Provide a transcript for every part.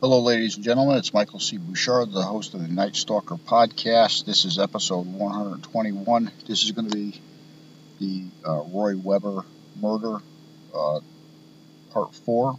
Hello, ladies and gentlemen. It's Michael C. Bouchard, the host of the Night Stalker podcast. This is episode 121. This is going to be the uh, Roy Weber murder, uh, part four.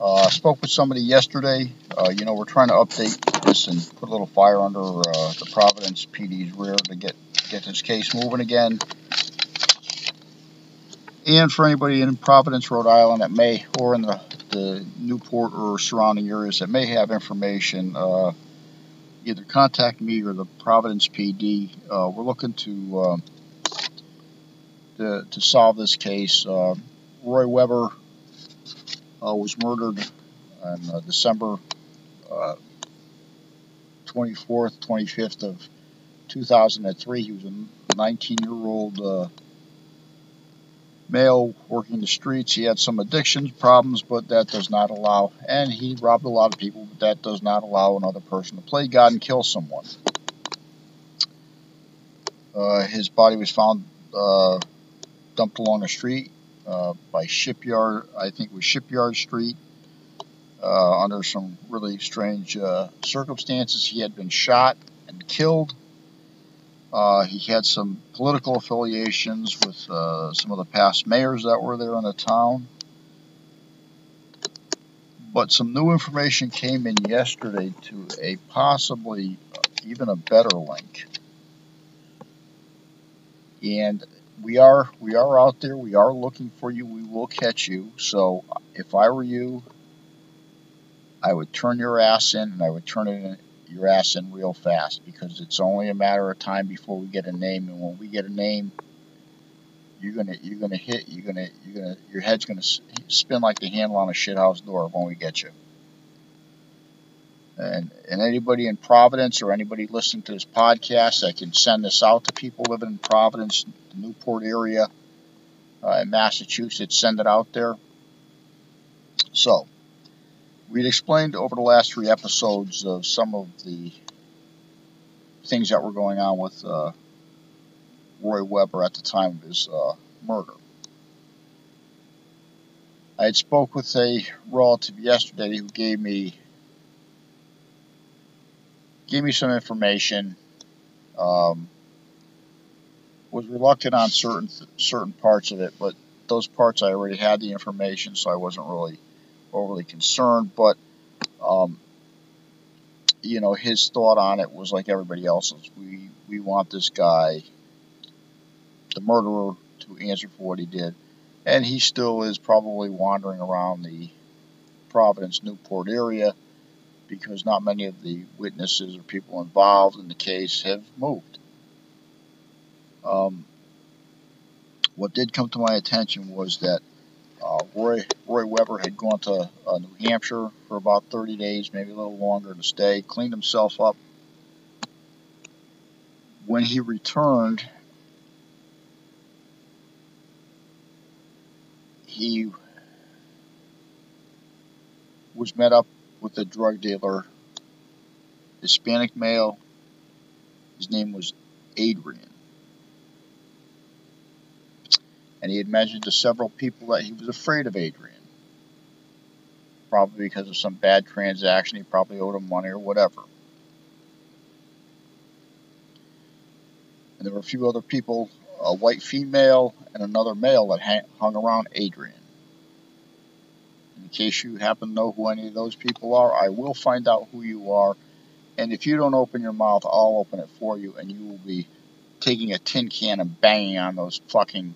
Uh, spoke with somebody yesterday. Uh, you know, we're trying to update this and put a little fire under uh, the Providence PD's rear to get get this case moving again. And for anybody in Providence, Rhode Island that may, or in the the Newport or surrounding areas that may have information, uh, either contact me or the Providence PD. Uh, we're looking to, uh, to, to solve this case. Uh, Roy Weber uh, was murdered on uh, December 24th, 25th of 2003. He was a 19-year-old male working the streets. He had some addiction problems, but that does not allow, and he robbed a lot of people, but that does not allow another person to play God and kill someone. Uh, his body was found uh, dumped along a street uh, by Shipyard, I think it was Shipyard Street, uh, under some really strange uh, circumstances. He had been shot and killed uh, he had some political affiliations with uh, some of the past mayors that were there in the town. But some new information came in yesterday to a possibly uh, even a better link. And we are we are out there. We are looking for you. We will catch you. So if I were you, I would turn your ass in and I would turn it in, your ass in real fast because it's only a matter of time before we get a name, and when we get a name, you're gonna you're gonna hit you're gonna you're gonna your head's gonna spin like the handle on a shithouse door when we get you. And and anybody in Providence or anybody listening to this podcast, I can send this out to people living in Providence, the Newport area, uh, in Massachusetts. Send it out there. So We'd explained over the last three episodes of some of the things that were going on with uh, Roy Weber at the time of his uh, murder. I had spoke with a relative yesterday who gave me gave me some information. Um, was reluctant on certain certain parts of it, but those parts I already had the information, so I wasn't really overly concerned, but um, you know his thought on it was like everybody else's. We we want this guy, the murderer, to answer for what he did, and he still is probably wandering around the Providence Newport area because not many of the witnesses or people involved in the case have moved. Um, what did come to my attention was that uh, Roy Roy Weber had gone to uh, New Hampshire for about 30 days, maybe a little longer to stay, cleaned himself up. When he returned, he was met up with a drug dealer, Hispanic male. His name was Adrian and he had mentioned to several people that he was afraid of Adrian. Probably because of some bad transaction, he probably owed him money or whatever. And there were a few other people, a white female and another male that hung around Adrian. In case you happen to know who any of those people are, I will find out who you are. And if you don't open your mouth, I'll open it for you, and you will be taking a tin can and banging on those fucking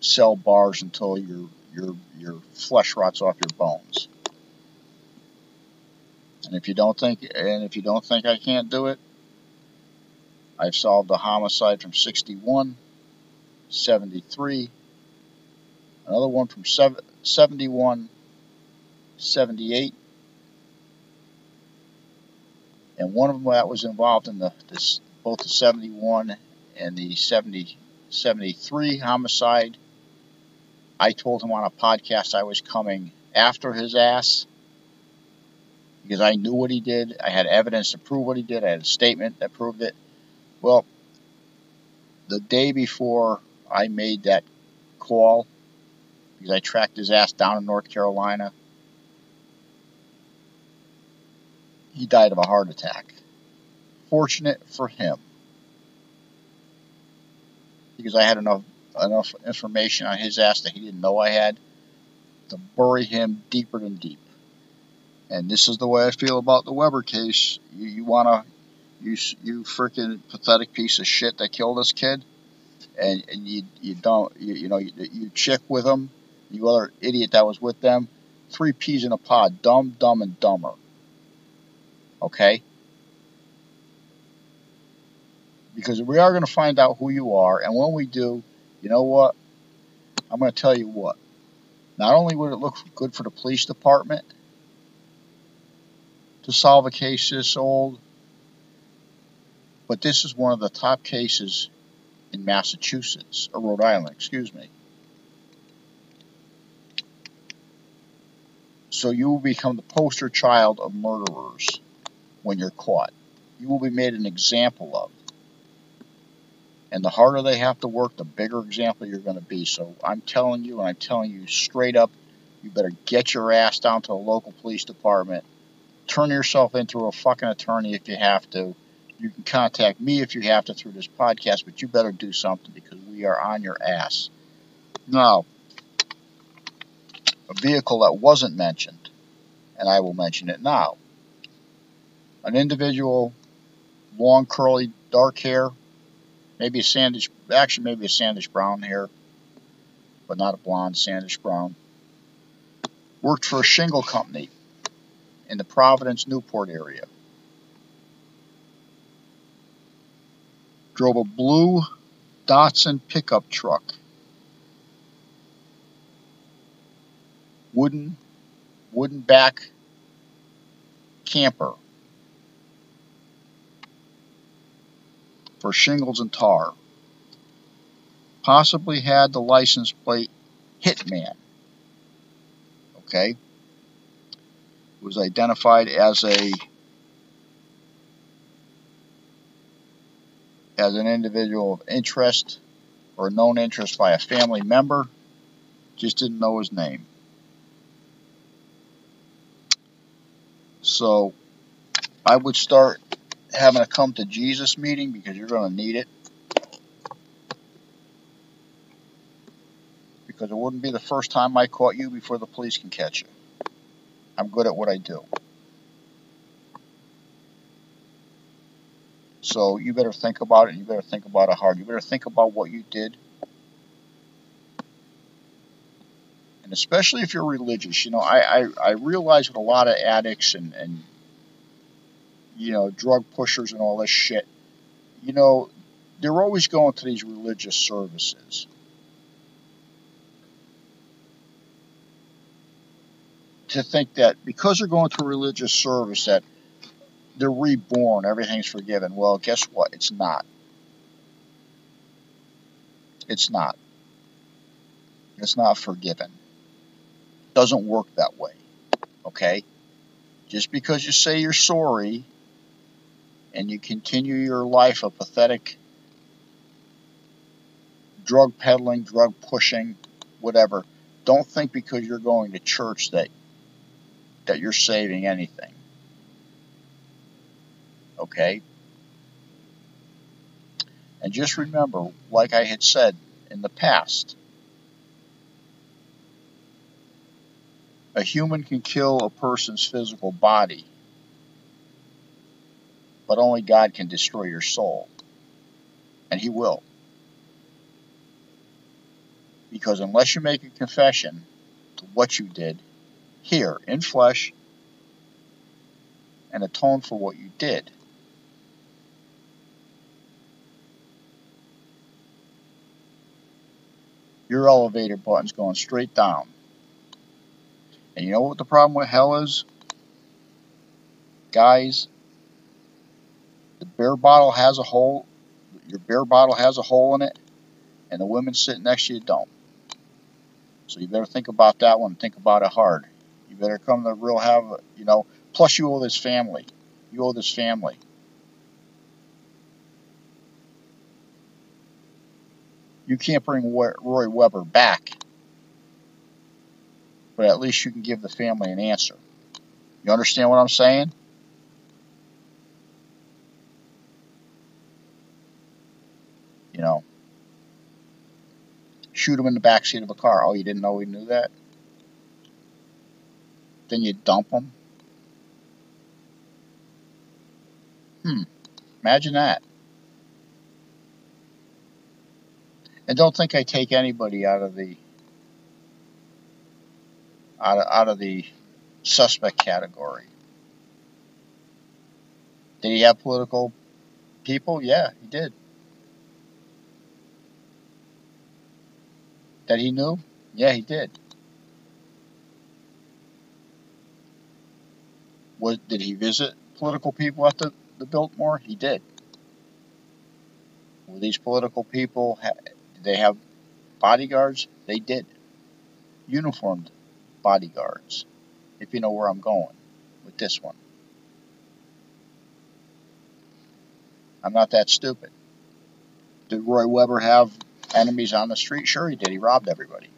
cell bars until your your your flesh rots off your bones. And if you don't think and if you don't think I can't do it, I've solved a homicide from 61, 73, another one from 71, 78, and one of them that was involved in the this, both the 71 and the 70, 73 homicide I told him on a podcast I was coming after his ass because I knew what he did. I had evidence to prove what he did. I had a statement that proved it. Well, the day before I made that call, because I tracked his ass down in North Carolina, he died of a heart attack. Fortunate for him. Because I had enough enough information on his ass that he didn't know I had to bury him deeper than deep. And this is the way I feel about the Weber case. You, you wanna, you you freaking pathetic piece of shit that killed this kid, and, and you you don't you, you know you, you chick with him, you other idiot that was with them, three peas in a pod, dumb, dumb, and dumber. Okay. Because we are going to find out who you are, and when we do, you know what? I'm going to tell you what. Not only would it look good for the police department to solve a case this old, but this is one of the top cases in Massachusetts, or Rhode Island, excuse me. So you will become the poster child of murderers when you're caught. You will be made an example of. And the harder they have to work, the bigger example you're going to be. So I'm telling you, and I'm telling you straight up, you better get your ass down to the local police department. Turn yourself into a fucking attorney if you have to. You can contact me if you have to through this podcast, but you better do something because we are on your ass. Now, a vehicle that wasn't mentioned, and I will mention it now. An individual, long curly dark hair, maybe a sandish, actually maybe a sandish brown hair, but not a blonde sandish brown. Worked for a shingle company in the Providence, Newport area. Drove a blue Datsun pickup truck. Wooden, wooden back camper for shingles and tar. Possibly had the license plate Hitman. Okay? Was identified as a as an individual of interest or known interest by a family member. Just didn't know his name. So I would start having a come to Jesus meeting because you're going to need it. Because it wouldn't be the first time I caught you before the police can catch you. I'm good at what I do. So you better think about it. You better think about it hard. You better think about what you did. And especially if you're religious. You know, I, I, I realize with a lot of addicts and, and you know, drug pushers and all this shit, you know, they're always going to these religious services. To think that because they're going to a religious service that they're reborn, everything's forgiven. Well, guess what? It's not. It's not. It's not forgiven. It doesn't work that way. Okay? Just because you say you're sorry and you continue your life of pathetic drug peddling, drug pushing, whatever, don't think because you're going to church that that you're saving anything. Okay? And just remember, like I had said in the past, a human can kill a person's physical body but only God can destroy your soul. And He will. Because unless you make a confession to what you did here in flesh and atone for what you did, your elevator button's going straight down. And you know what the problem with hell is? Guys, beer bottle has a hole, your beer bottle has a hole in it, and the women sitting next to you don't. So you better think about that one. Think about it hard. You better come to real have, you know. Plus, you owe this family. You owe this family. You can't bring Roy Weber back, but at least you can give the family an answer. You understand what I'm saying? Shoot him in the back seat of a car. Oh, you didn't know we knew that? Then you dump him? Hmm. Imagine that. And don't think I take anybody out of the out of, out of the suspect category. Did he have political people? Yeah, he did. That he knew? Yeah, he did. Was did he visit political people at the, the Biltmore? He did. Were these political people? Did they have bodyguards? They did. Uniformed bodyguards. If you know where I'm going with this one. I'm not that stupid. Did Roy Weber have enemies on the street? Sure he did. He robbed everybody.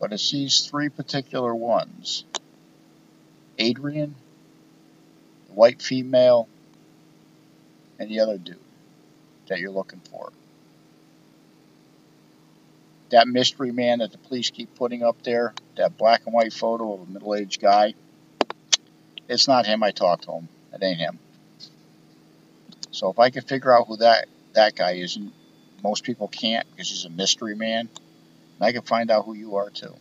But it's these three particular ones. Adrian, the white female, and the other dude that you're looking for. That mystery man that the police keep putting up there, that black and white photo of a middle-aged guy, it's not him. I talked to him. It ain't him. So if I can figure out who that that guy is, and most people can't because he's a mystery man, and I can find out who you are too.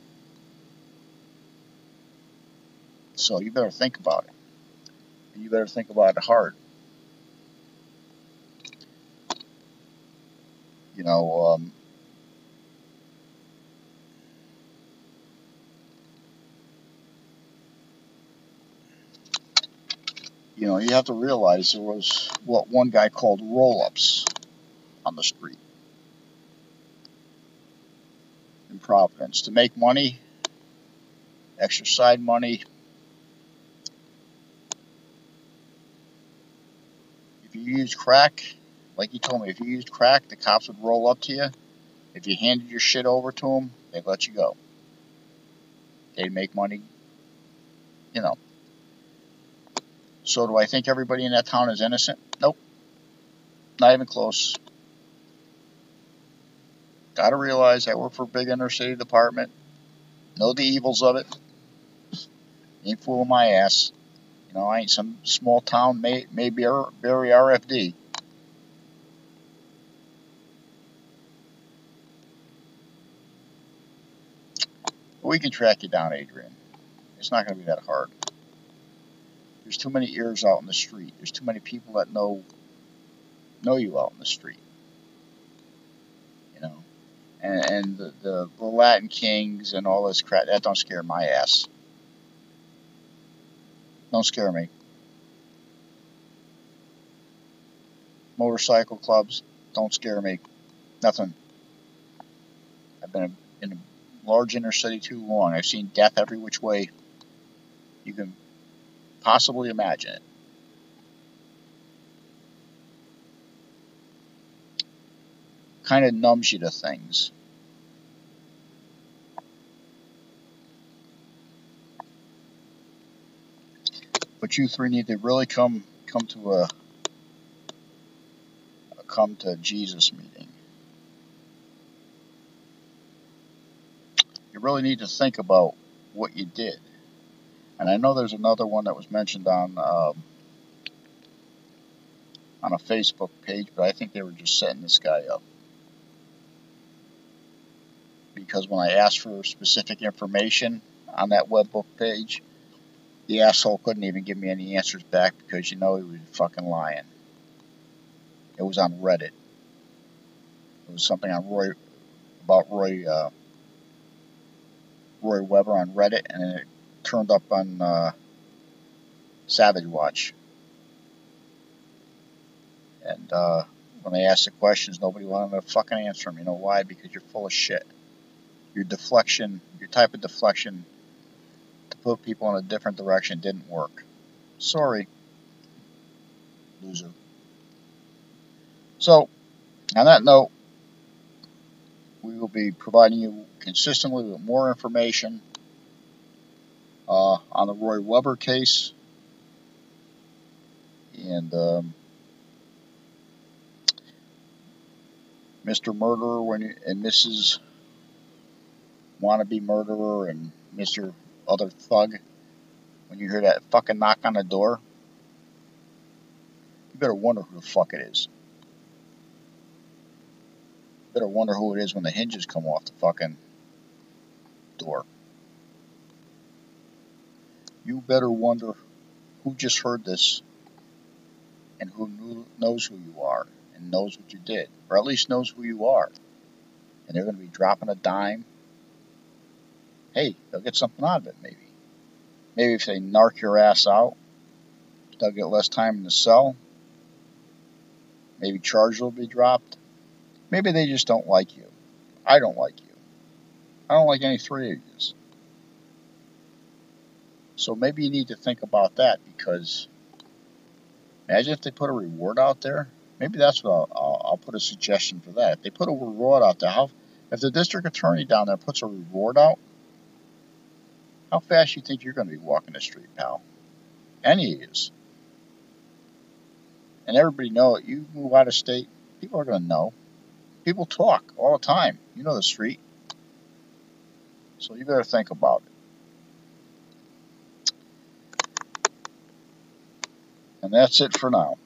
So you better think about it. You better think about it hard. You know, um, you know, you have to realize there was what one guy called roll-ups on the street in Providence to make money, extra side money. If you use crack, like he told me, if you used crack, the cops would roll up to you. If you handed your shit over to them, they'd let you go. They'd make money, you know. So do I think everybody in that town is innocent? Nope. Not even close. Gotta realize I work for a big inner city department. Know the evils of it. Ain't fooling my ass. You know, I ain't some small town, may, maybe RFD. We can track you down, Adrian. It's not going to be that hard. There's too many ears out in the street. There's too many people that know know you out in the street. You know, and, and the, the, the Latin kings and all this crap that don't scare my ass. Don't scare me. Motorcycle clubs don't scare me. Nothing. I've been in a large inner city too long. I've seen death every which way you can possibly imagine it. Kind of numbs you to things. But you three need to really come come to a, a come to Jesus meeting. You really need to think about what you did. And I know there's another one that was mentioned on um, on a Facebook page, but I think they were just setting this guy up. Because when I asked for specific information on that webbook page, the asshole couldn't even give me any answers back because you know he was fucking lying. It was on Reddit. It was something on Roy about Roy uh, Roy Weber on Reddit, and it turned up on uh, Savage Watch. And uh, when they asked the questions, nobody wanted to fucking answer them. You know why? Because you're full of shit. Your deflection, your type of deflection to put people in a different direction didn't work. Sorry, loser. So, on that note, we will be providing you consistently with more information uh, on the Roy Weber case. And um, Mr. Murderer when you, and Mrs. Wannabe Murderer and Mr. Other Thug, when you hear that fucking knock on the door, you better wonder who the fuck it is. You better wonder who it is when the hinges come off the fucking door. You better wonder who just heard this and who knew, knows who you are and knows what you did, or at least knows who you are. And they're going to be dropping a dime. Hey, they'll get something out of it, maybe. Maybe if they narc your ass out, they'll get less time in the cell. Maybe charges will be dropped. Maybe they just don't like you. I don't like you. I don't like any three of you. So maybe you need to think about that because imagine if they put a reward out there. Maybe that's what I'll, I'll, put a suggestion for that. If they put a reward out there, how if the district attorney down there puts a reward out, how fast you think you're going to be walking the street, pal? Any of yous. And everybody know it. You move out of state, people are going to know. People talk all the time. You know the street. So you better think about it. And that's it for now.